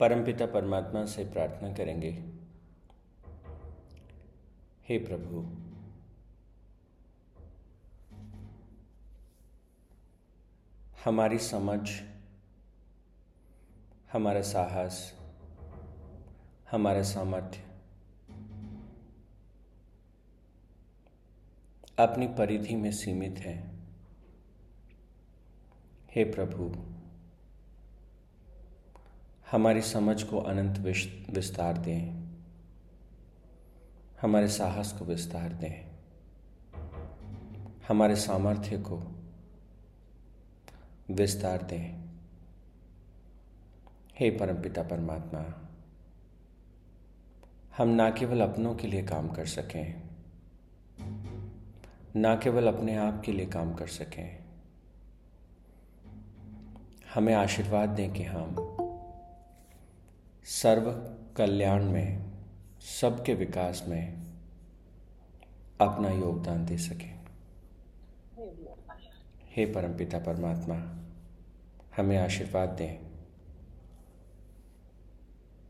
परमपिता परमात्मा से प्रार्थना करेंगे। हे प्रभु, हमारी समझ, हमारा साहस, हमारा सामर्थ्य, अपनी परिधि में सीमित है। हे प्रभु हमारी समझ को अनंत विस्तार दें। हमारे साहस को विस्तार दें। हमारे सामर्थ्य को विस्तार दें। हे परमपिता परमात्मा, हम ना केवल अपनों के लिए काम कर सकें, ना केवल अपने आप के लिए काम कर सकें। हमें आशीर्वाद दें कि हम सर्व कल्याण में, सबके विकास में अपना योगदान दे सकें। हे परमपिता परमात्मा, हमें आशीर्वाद दें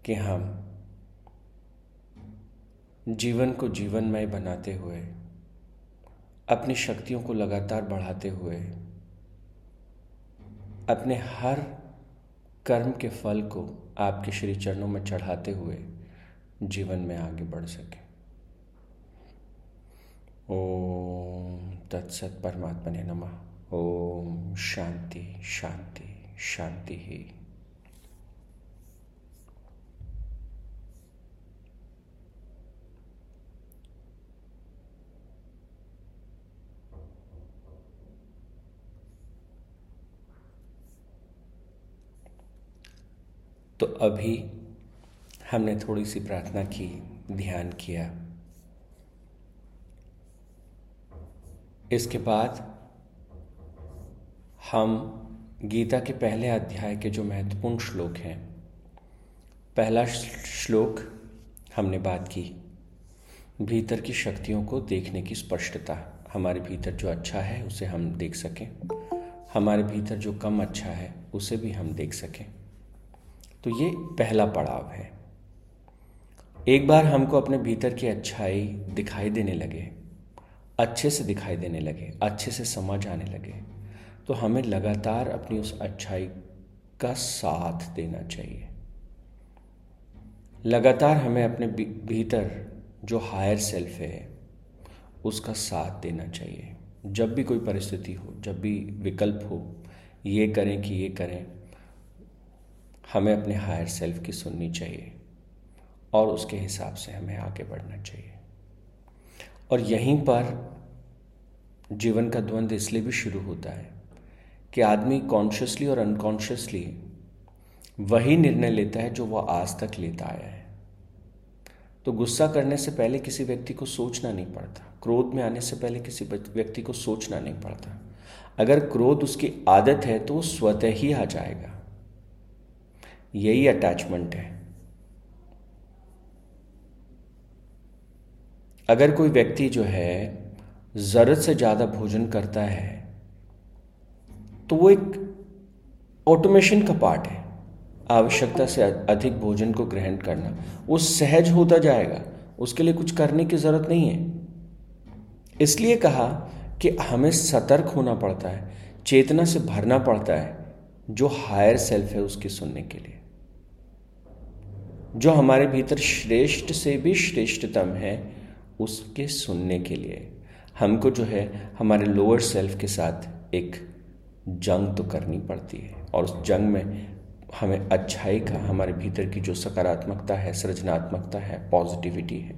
कि हम जीवन को जीवनमय बनाते हुए, अपनी शक्तियों को लगातार बढ़ाते हुए, अपने हर कर्म के फल को आपके श्री चरणों में चढ़ाते हुए जीवन में आगे बढ़ सके। ओम तत्सत परमात्मा ने नमः। ओम शांति शांति शांति ही। तो अभी हमने थोड़ी सी प्रार्थना की, ध्यान किया। इसके बाद हम गीता के पहले अध्याय के जो महत्वपूर्ण श्लोक हैं, पहला श्लोक हमने बात की, भीतर की शक्तियों को देखने की स्पष्टता। हमारे भीतर जो अच्छा है, उसे हम देख सकें। हमारे भीतर जो कम अच्छा है, उसे भी हम देख सकें। तो ये पहला पड़ाव है। एक बार हमको अपने भीतर की अच्छाई दिखाई देने लगे, अच्छे से दिखाई देने लगे, अच्छे से समझ आने लगे तो हमें लगातार अपनी उस अच्छाई का साथ देना चाहिए। लगातार हमें अपने भीतर जो हायर सेल्फ है, उसका साथ देना चाहिए। जब भी कोई परिस्थिति हो, जब भी विकल्प हो, ये करें कि ये करें हमें अपने हायर सेल्फ की सुननी चाहिए और उसके हिसाब से हमें आगे बढ़ना चाहिए। और यहीं पर जीवन का द्वंद्व इसलिए भी शुरू होता है कि आदमी कॉन्शियसली और अनकॉन्शियसली वही निर्णय लेता है जो वह आज तक लेता आया है। तो गुस्सा करने से पहले किसी व्यक्ति को सोचना नहीं पड़ता। क्रोध में आने से पहले किसी व्यक्ति को सोचना नहीं पड़ता। अगर क्रोध उसकी आदत है तो वो स्वतः ही आ जाएगा। यही अटैचमेंट है। अगर कोई व्यक्ति जो है, ज़रूरत से ज़्यादा भोजन करता है तो वो एक ऑटोमेशन का पार्ट है, आवश्यकता से अधिक भोजन को ग्रहण करना। वो सहज होता जाएगा, उसके लिए कुछ करने की ज़रूरत नहीं है। इसलिए कहा कि हमें सतर्क होना पड़ता है, चेतना से भरना पड़ता है, जो हायर सेल्फ है उसकी सुनने के लिए। जो हमारे भीतर श्रेष्ठ से भी श्रेष्ठतम है उसके सुनने के लिए। हमको जो है हमारे लोअर सेल्फ के साथ एक जंग तो करनी पड़ती है। और उस जंग में हमें अच्छाई का हमारे भीतर की जो सकारात्मकता है सृजनात्मकता है पॉजिटिविटी है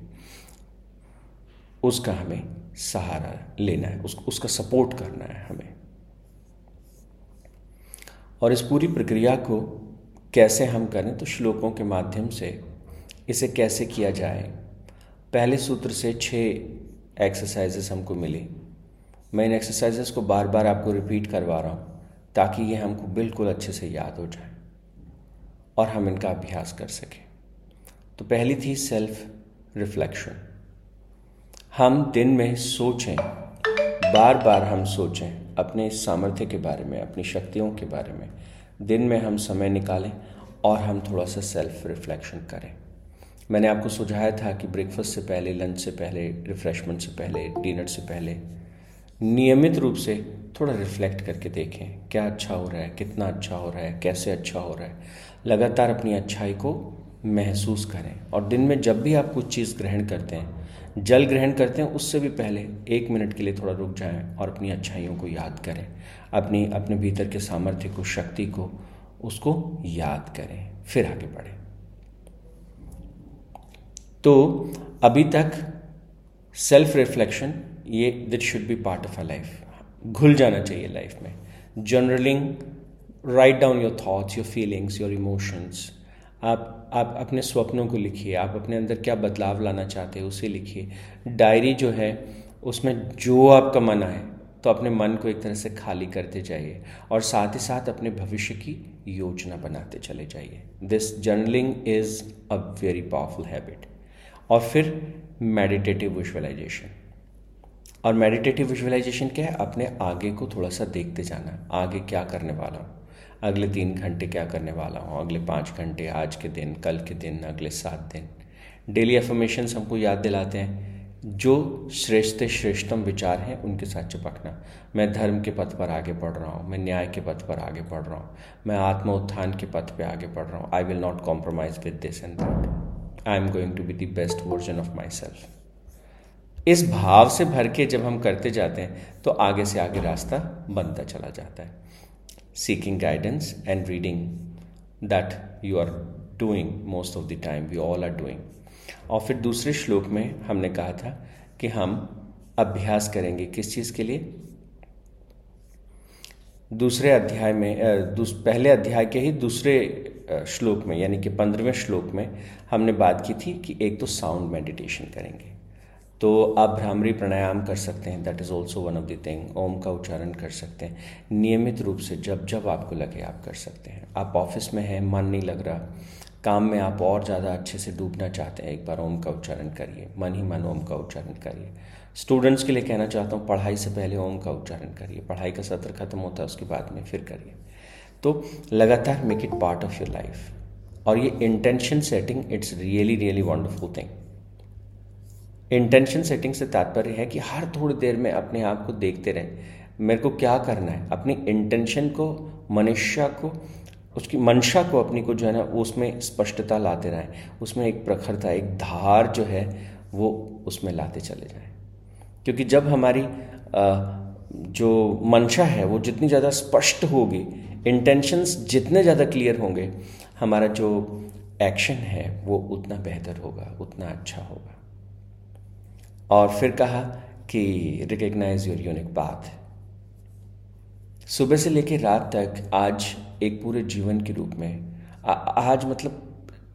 उसका हमें सहारा लेना है उस, उसका सपोर्ट करना है हमें। और इस पूरी प्रक्रिया को कैसे हम करें तो श्लोकों के माध्यम से इसे कैसे किया जाए। पहले सूत्र से छः एक्सरसाइजेस हमको मिली। मैं इन एक्सरसाइजेस को बार बार आपको रिपीट करवा रहा हूँ, ताकि ये हमको बिल्कुल अच्छे से याद हो जाए और हम इनका अभ्यास कर सकें। तो पहली थी सेल्फ रिफ्लेक्शन हम दिन में सोचें बार बार हम सोचें अपने सामर्थ्य के बारे में, अपनी शक्तियों के बारे में दिन में हम समय निकालें और हम थोड़ा सा सेल्फ रिफ्लेक्शन करें। मैंने आपको सुझाया था कि ब्रेकफास्ट से पहले लंच से पहले रिफ्रेशमेंट से पहले डिनर से पहले, नियमित रूप से थोड़ा रिफ्लेक्ट करके देखें, क्या अच्छा हो रहा है, कितना अच्छा हो रहा है, कैसे अच्छा हो रहा है। लगातार अपनी अच्छाई को महसूस करें और दिन में जब भी आप कुछ चीज़ ग्रहण करते हैं जल ग्रहण करते हैं, उससे भी पहले एक मिनट के लिए थोड़ा रुक जाएँ और अपनी अच्छाइयों को याद करें। अपनी, अपने भीतर के सामर्थ्य को, शक्ति को, उसको याद करें। फिर आगे बढ़ें। तो अभी तक सेल्फ रिफ्लेक्शन ये that should be part of a life घुल जाना चाहिए लाइफ में। Journaling write down your thoughts your feelings your emotions आप आप अपने स्वप्नों को लिखिए, आप अपने अंदर क्या बदलाव लाना चाहते हैं उसे लिखिए। डायरी जो है, उसमें जो आपका मन आए तो अपने मन को एक तरह से खाली करते जाइए और साथ ही साथ अपने भविष्य की योजना बनाते चले जाइए। This journaling is a very powerful habit और फिर मेडिटेटिव विजुअलाइजेशन और मेडिटेटिव विजुअलाइजेशन क्या है? अपने आगे को थोड़ा सा देखते जाना। आगे क्या करने वाला हूँ? अगले तीन घंटे क्या करने वाला हूँ? अगले पाँच घंटे, आज के दिन, कल के दिन, अगले सात दिन। डेली एफर्मेशंस हमको याद दिलाते हैं। जो श्रेष्ठ, श्रेष्ठतम विचार हैं, उनके साथ चिपकना। मैं धर्म के पथ पर आगे बढ़ रहा हूँ, मैं न्याय के पथ पर आगे बढ़ रहा हूँ, मैं आत्म उत्थान के पथ पर आगे बढ़ रहा हूँ। I will not compromise with this and that I am going to be the best version of myself इस भाव से भर के जब हम करते जाते हैं तो आगे से आगे रास्ता बनता चला जाता है। Seeking guidance and reading that you are doing most of the time we all are doing और फिर दूसरे श्लोक में हमने कहा था कि हम अभ्यास करेंगे किस चीज़ के लिए? दूसरे अध्याय में दूस, पहले अध्याय के ही दूसरे श्लोक में यानी कि पंद्रहवें श्लोक में हमने बात की थी कि एक तो साउंड मेडिटेशन करेंगे। तो आप भ्रामरी प्राणायाम कर सकते हैं। That is also one of the thing Om का उच्चारण कर सकते हैं। नियमित रूप से जब जब आपको लगे आप कर सकते हैं। आप ऑफ़िस में हैं, मन नहीं लग रहा। काम में आप और ज़्यादा अच्छे से डूबना चाहते हैं, एक बार ओम का उच्चारण करिए। मन ही मन ओम का उच्चारण करिए। स्टूडेंट्स के लिए कहना चाहता हूँ, पढ़ाई से पहले ओम का उच्चारण करिए। पढ़ाई का सत्र खत्म होता है, उसके बाद में फिर करिए। तो लगातार make it part of your life और ये intention setting it's really really wonderful thing intention setting से तात्पर्य है कि हर थोड़ी देर में अपने आप को देखते रहें। मेरे को क्या करना है? अपनी इंटेंशन को, मनुष्य को, उसकी मंशा को अपनी को जो है ना, उसमें स्पष्टता लाते रहें। उसमें एक प्रखरता, एक धार जो है, वो उसमें लाते चले जाएँ। क्योंकि जब हमारी जो मंशा है, वो जितनी ज़्यादा स्पष्ट होगी इंटेंशंस जितने ज़्यादा क्लियर होंगे, हमारा जो एक्शन है, वो उतना बेहतर होगा, उतना अच्छा होगा। और फिर कहा कि रिकग्नाइज योर यूनिक पाथ सुबह से लेकर रात तक आज एक पूरे जीवन के रूप में आ, आज मतलब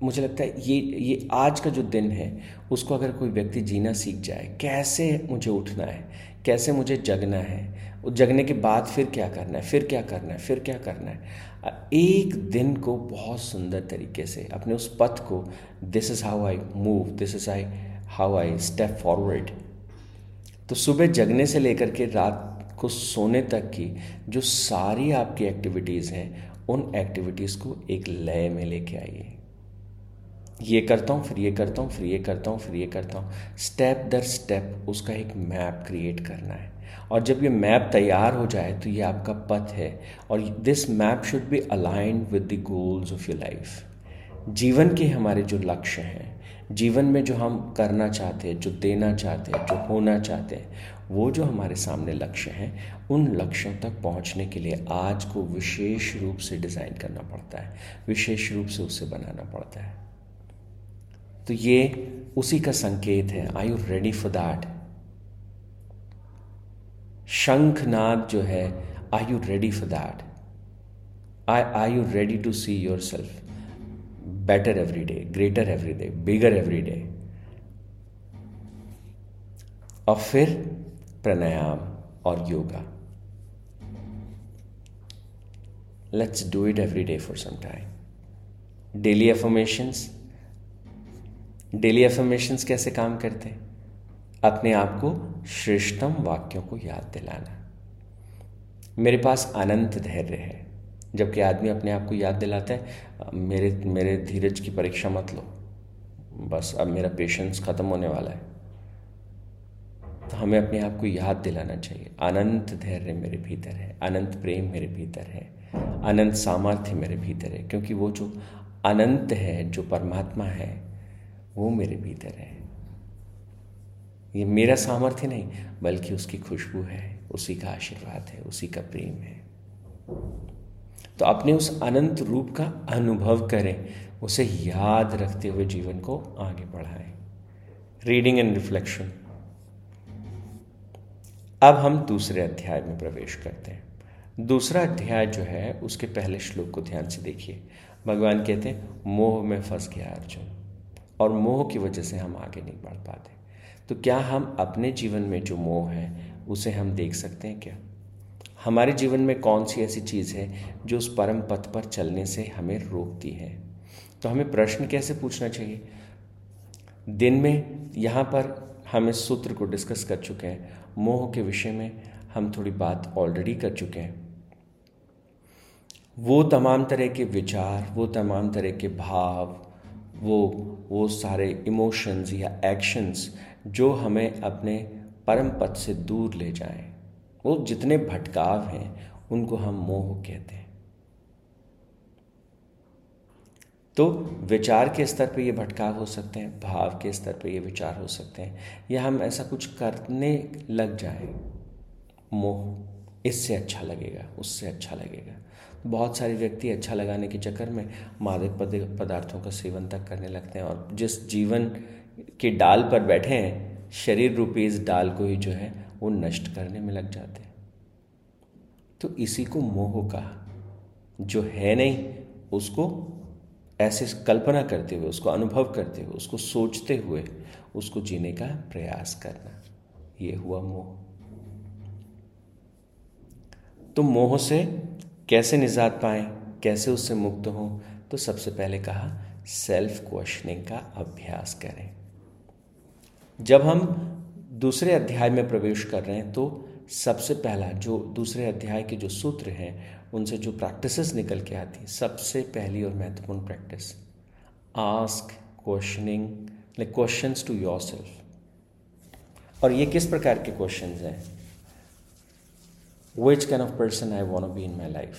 मुझे लगता है ये ये आज का जो दिन है उसको अगर कोई व्यक्ति जीना सीख जाए कैसे मुझे उठना है कैसे मुझे जगना है जगने के बाद फिर क्या करना है फिर क्या करना है फिर क्या करना है एक दिन को बहुत सुंदर तरीके से अपने उस पथ को this is how I move this is I how I step forward तो सुबह जगने से लेकर के रात को सोने तक की जो सारी आपकी एक्टिविटीज़ हैं, उन एक्टिविटीज़ को एक लय में लेके आइए। ये करता हूँ, फिर ये करता हूँ, फिर ये करता हूँ, फिर ये करता हूँ। स्टेप दर स्टेप उसका एक मैप क्रिएट करना है। और जब ये मैप तैयार हो जाए तो ये आपका पथ है। और this map should be aligned with the goals of your life जीवन के हमारे जो लक्ष्य हैं जीवन में जो हम करना चाहते हैं, जो देना चाहते हैं, जो होना चाहते हैं, वो जो हमारे सामने लक्ष्य हैं, उन लक्ष्यों तक पहुँचने के लिए आज को विशेष रूप से डिज़ाइन करना पड़ता है। विशेष रूप से उसे बनाना पड़ता है। तो ये उसी का संकेत है। I you ready for that शंखनाद जो है I you ready for that I I you ready to see yourself better every day greater every day bigger every day और फिर प्राणायाम और yoga. Let's do it every day for some time daily affirmations daily affirmations कैसे काम करते हैं? अपने आप को श्रेष्ठतम वाक्यों को याद दिलाना। मेरे पास अनंत धैर्य है। जबकि आदमी अपने आप को याद दिलाता है, मेरे मेरे धीरज की परीक्षा मत लो। बस अब मेरा पेशेंस ख़त्म होने वाला है। तो हमें अपने आप को याद दिलाना चाहिए। अनंत धैर्य मेरे भीतर है, अनंत प्रेम मेरे भीतर है, अनंत सामर्थ्य मेरे भीतर है, क्योंकि वो जो अनंत है, जो परमात्मा है, वो मेरे भीतर है। ये मेरा सामर्थ्य नहीं, बल्कि उसकी खुशबू है, उसी का आशीर्वाद है, उसी का प्रेम है। तो अपने उस अनंत रूप का अनुभव करें, उसे याद रखते हुए जीवन को आगे बढ़ाएँ। रीडिंग एंड रिफ्लेक्शन अब हम दूसरे अध्याय में प्रवेश करते हैं। दूसरा अध्याय जो है, उसके पहले श्लोक को ध्यान से देखिए। भगवान कहते हैं, मोह में फंस गया अर्जुन, और मोह की वजह से हम आगे नहीं बढ़ पाते। तो क्या हम अपने जीवन में जो मोह है, उसे हम देख सकते हैं क्या? हमारे जीवन में कौन सी ऐसी चीज़ है जो उस परम पथ पर चलने से हमें रोकती है? तो हमें प्रश्न कैसे पूछना चाहिए? दिन में यहाँ पर हम इस सूत्र को डिस्कस कर चुके हैं। मोह के विषय में हम थोड़ी बात ऑलरेडी कर चुके हैं। वो तमाम तरह के विचार, वो तमाम तरह के भाव, वो वो सारे इमोशंस या एक्शंस जो हमें अपने परम पथ से दूर ले जाएँ। वो जितने भटकाव हैं, उनको हम मोह कहते हैं। तो विचार के स्तर पे ये भटकाव हो सकते हैं, भाव के स्तर पे ये विचार हो सकते हैं, या हम ऐसा कुछ करने लग जाए, मोह, इससे अच्छा लगेगा, उससे अच्छा लगेगा। बहुत सारे व्यक्ति अच्छा लगाने के चक्कर में मादक पदार्थों का सेवन तक करने लगते हैं, और जिस जीवन के डाल पर बैठे हैं, शरीर रूपी इस डाल को ही जो है वो नष्ट करने में लग जाते हैं। तो इसी को मोह का जो है नहीं, उसको ऐसे कल्पना करते हुए, उसको अनुभव करते हुए, उसको सोचते हुए, उसको जीने का प्रयास करना। ये हुआ मोह। तो मोह से कैसे निजात पाए? कैसे उससे मुक्त हो? तो सबसे पहले कहा सेल्फ क्वेश्चनिंग का अभ्यास करें। जब हम दूसरे अध्याय में प्रवेश कर रहे हैं तो सबसे पहला जो दूसरे अध्याय के जो सूत्र हैं, उनसे जो प्रैक्टिसेस निकल के आती हैं, सबसे पहली और महत्वपूर्ण practice ask questioning like questions to yourself और ये किस प्रकार के क्वेश्चन हैं? Which kind of person I want be in my life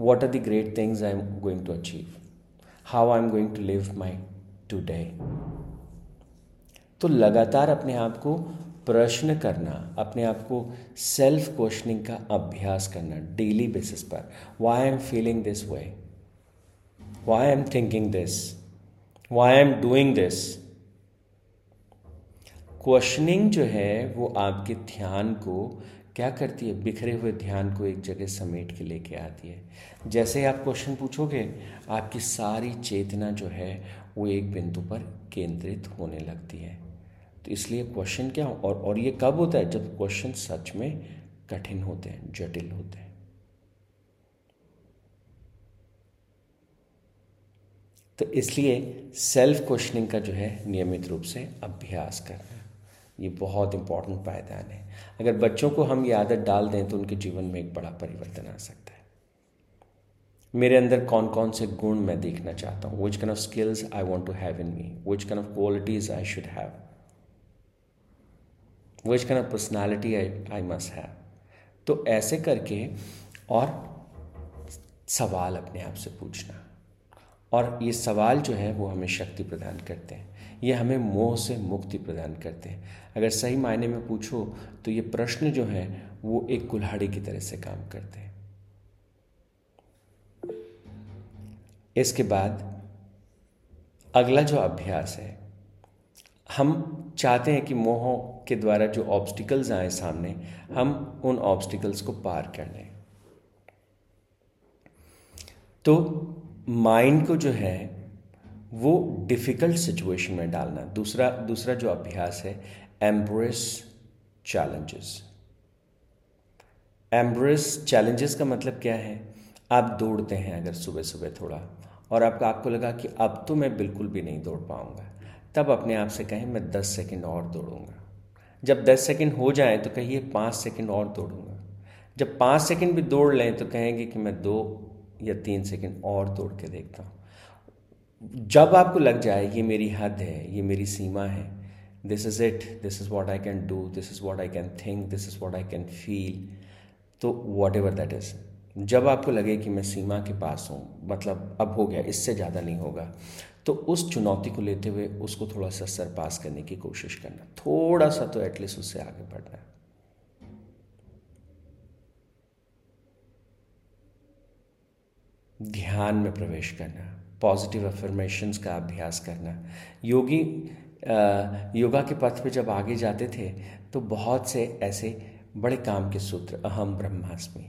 what are the great things I am going to achieve how I am going to live my today तो लगातार अपने आप को प्रश्न करना, अपने आप को सेल्फ क्वेश्चनिंग का अभ्यास करना डेली बेसिस पर। Why I am feeling this way why I am thinking this why I am doing this questioning जो है, वो आपके ध्यान को, क्या करती है? बिखरे हुए ध्यान को एक जगह समेट के लेके आती है। जैसे ही आप क्वेश्चन पूछोगे, आपकी सारी चेतना जो है, वो एक बिंदु पर केंद्रित होने लगती है। तो इसलिए क्वेश्चन क्या और और ये कब होता है? जब क्वेश्चन सच में कठिन होते हैं, जटिल होते हैं। तो इसलिए सेल्फ क्वेश्चनिंग का जो है नियमित रूप से अभ्यास करना, ये बहुत इंपॉर्टेंट पायदान है। अगर बच्चों को हम ये आदत डाल दें तो उनके जीवन में एक बड़ा परिवर्तन आ सकता है। मेरे अंदर कौन कौन से गुण मैं देखना चाहता हूँ? Which kind of skills I want to have in me which kind of qualities I should have which kind of personality I I must have तो ऐसे करके और सवाल अपने आप से पूछना। और ये सवाल जो है वो हमें शक्ति प्रदान करते हैं। ये हमें मोह से मुक्ति प्रदान करते हैं। अगर सही मायने में पूछो तो ये प्रश्न जो है, वो एक कुल्हाड़ी की तरह से काम करते हैं। इसके बाद अगला जो अभ्यास है हम चाहते हैं कि मोह के द्वारा जो ऑब्स्टिकल्स आए सामने, हम उन ऑब्स्टिकल्स को पार कर लें। तो माइंड को जो है, वो डिफ़िकल्ट सिचुएशन में डालना। दूसरा दूसरा जो अभ्यास है एम्ब्रेस चैलेंजेस एम्ब्रेस चैलेंजेस का मतलब क्या है? आप दौड़ते हैं अगर सुबह सुबह थोड़ा, और आपको आपको लगा कि अब तो मैं बिल्कुल भी नहीं दौड़ पाऊँगा। तब अपने आप से कहें, मैं दस सेकेंड और दौड़ूँगा जब दस सेकेंड हो जाए तो कहिए, पाँच सेकेंड और दौड़ूँगा जब पाँच सेकेंड भी दौड़ लें तो कहेंगे कि, मैं दो या तीन सेकेंड और दौड़ के देखता हूँ। जब आपको लग जाए, ये मेरी हद है, ये मेरी सीमा है this is it this is what I can do this is what I can think this is what I can feel तो वॉट एवर दैट इज़ जब आपको लगे कि मैं सीमा के पास हूँ मतलब अब हो गया, इससे ज़्यादा नहीं होगा तो उस चुनौती को लेते हुए उसको थोड़ा सा सर पास करने की कोशिश करना। थोड़ा सा तो एटलीस्ट उससे आगे बढ़ना ध्यान में प्रवेश करना पॉजिटिव अफर्मेशंस का अभ्यास करना। योगी योगा के पथ पे जब आगे जाते थे तो बहुत से ऐसे बड़े काम के सूत्र, अहम ब्रह्मास्मि,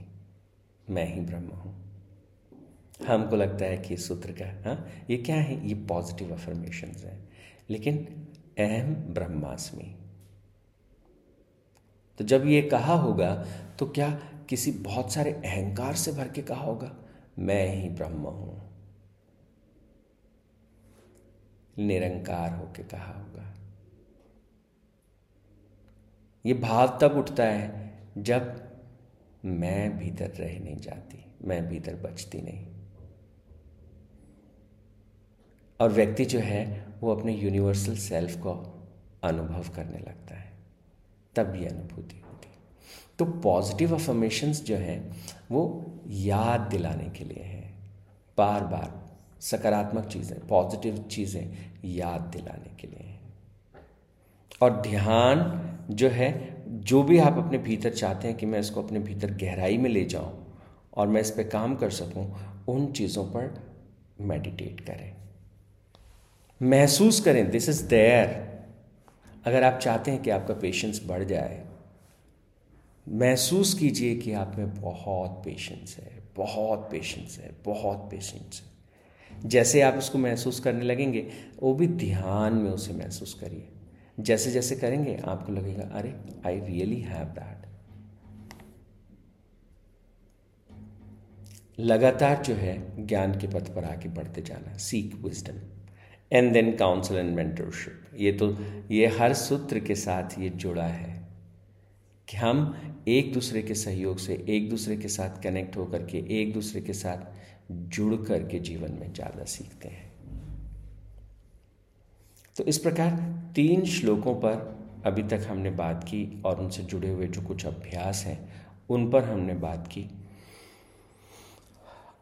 मैं ही ब्रह्म हूँ। हमको लगता है कि सूत्र का हाँ ये क्या है? ये पॉजिटिव अफर्मेशन है। लेकिन अहम ब्रह्मास्मि। तो जब ये कहा होगा तो क्या किसी बहुत सारे अहंकार से भर के कहा होगा? मैं ही ब्रह्म हूँ। निरंकार होके कहा होगा। ये भाव तब उठता है जब मैं भीतर रह नहीं जाती, मैं भीतर बचती नहीं। और व्यक्ति जो है, वो अपने यूनिवर्सल सेल्फ को अनुभव करने लगता है। तब ये अनुभूति होती है। तो पॉजिटिव अफर्मेशंस जो हैं, वो याद दिलाने के लिए हैं। बार बार सकारात्मक चीज़ें पॉजिटिव चीज़ें याद दिलाने के लिए हैं। और ध्यान जो है, जो भी आप अपने भीतर चाहते हैं कि मैं इसको अपने भीतर गहराई में ले जाऊँ और मैं इस पर काम कर सकूँ, उन चीज़ों पर मेडिटेट करें। महसूस करें दिस इज़ देयर अगर आप चाहते हैं कि आपका पेशेंस बढ़ जाए, महसूस कीजिए कि आप में बहुत पेशेंस है, बहुत पेशेंस है, बहुत पेशेंस है। जैसे आप उसको महसूस करने लगेंगे, वो भी ध्यान में उसे महसूस करिए। जैसे जैसे करेंगे, आपको लगेगा, अरे आई रियली हैव दैट लगातार जो है, ज्ञान के पथ पर आगे बढ़ते जाना seek wisdom and then counsel and mentorship ये तो ये हर सूत्र के साथ ये जुड़ा है कि हम एक दूसरे के सहयोग से, एक दूसरे के साथ कनेक्ट होकर के, एक दूसरे के साथ जुड़ कर के जीवन में ज़्यादा सीखते हैं। तो इस प्रकार तीन श्लोकों पर अभी तक हमने बात की और उनसे जुड़े हुए जो कुछ अभ्यास हैं, उन पर हमने बात की।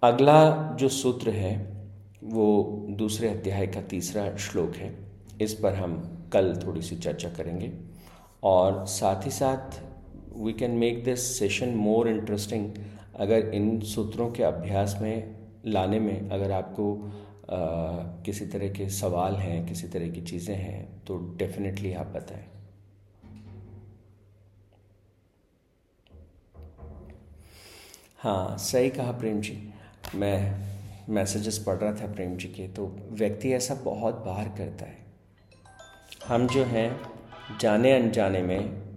अगला जो सूत्र है वो दूसरे अध्याय का तीसरा श्लोक है। इस पर हम कल थोड़ी सी चर्चा करेंगे। और साथ ही साथ we can make this session more interesting अगर इन सूत्रों के अभ्यास में लाने में अगर आपको आ, किसी तरह के सवाल हैं किसी तरह की चीज़ें हैं तो डेफिनेटली आप बताएँ। हाँ सही कहा प्रेम जी। मैं मैसेजेस पढ़ रहा था प्रेम जी के तो व्यक्ति ऐसा बहुत बार करता है। हम जो हैं, जाने अनजाने में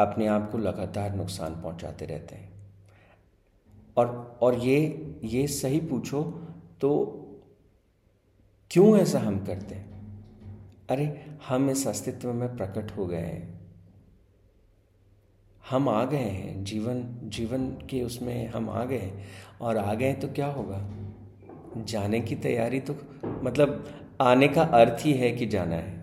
अपने आप को लगातार नुकसान पहुंचाते रहते हैं। और और ये ये सही पूछो तो क्यों ऐसा हम करते हैं? अरे, हम इस अस्तित्व में प्रकट हो गए हैं। हम आ गए हैं, जीवन जीवन के उसमें हम आ गए हैं। और आ गए तो क्या होगा? जाने की तैयारी तो मतलब आने का अर्थ ही है कि जाना है।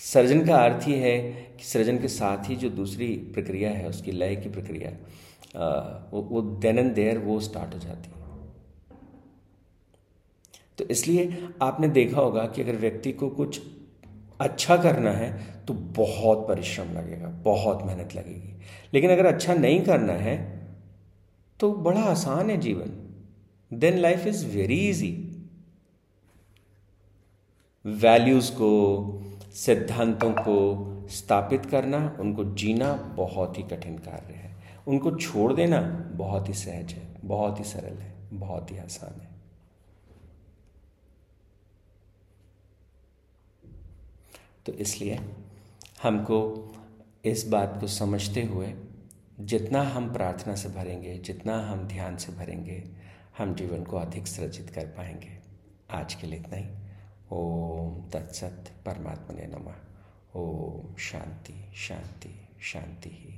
सृजन का अर्थ ही है कि सृजन के साथ ही जो दूसरी प्रक्रिया है, उसकी लय की प्रक्रिया वो वो देन एंड देयर वो स्टार्ट हो जाती है। तो इसलिए आपने देखा होगा कि अगर व्यक्ति को कुछ अच्छा करना है तो बहुत परिश्रम लगेगा, बहुत मेहनत लगेगी। लेकिन अगर अच्छा नहीं करना है तो बड़ा आसान है जीवन। Then life is very easy values को, सिद्धांतों को स्थापित करना उनको जीना बहुत ही कठिन कार्य है। उनको छोड़ देना बहुत ही सहज है, बहुत ही सरल है, बहुत ही आसान है। तो इसलिए हमको इस बात को समझते हुए जितना हम प्रार्थना से भरेंगे, जितना हम ध्यान से भरेंगे हम जीवन को अधिक सृजित कर पाएँगे। आज के लिए इतना ही। ओम तत्सत परमात्मा ने नमः। ओम शांति शांति शांति ही।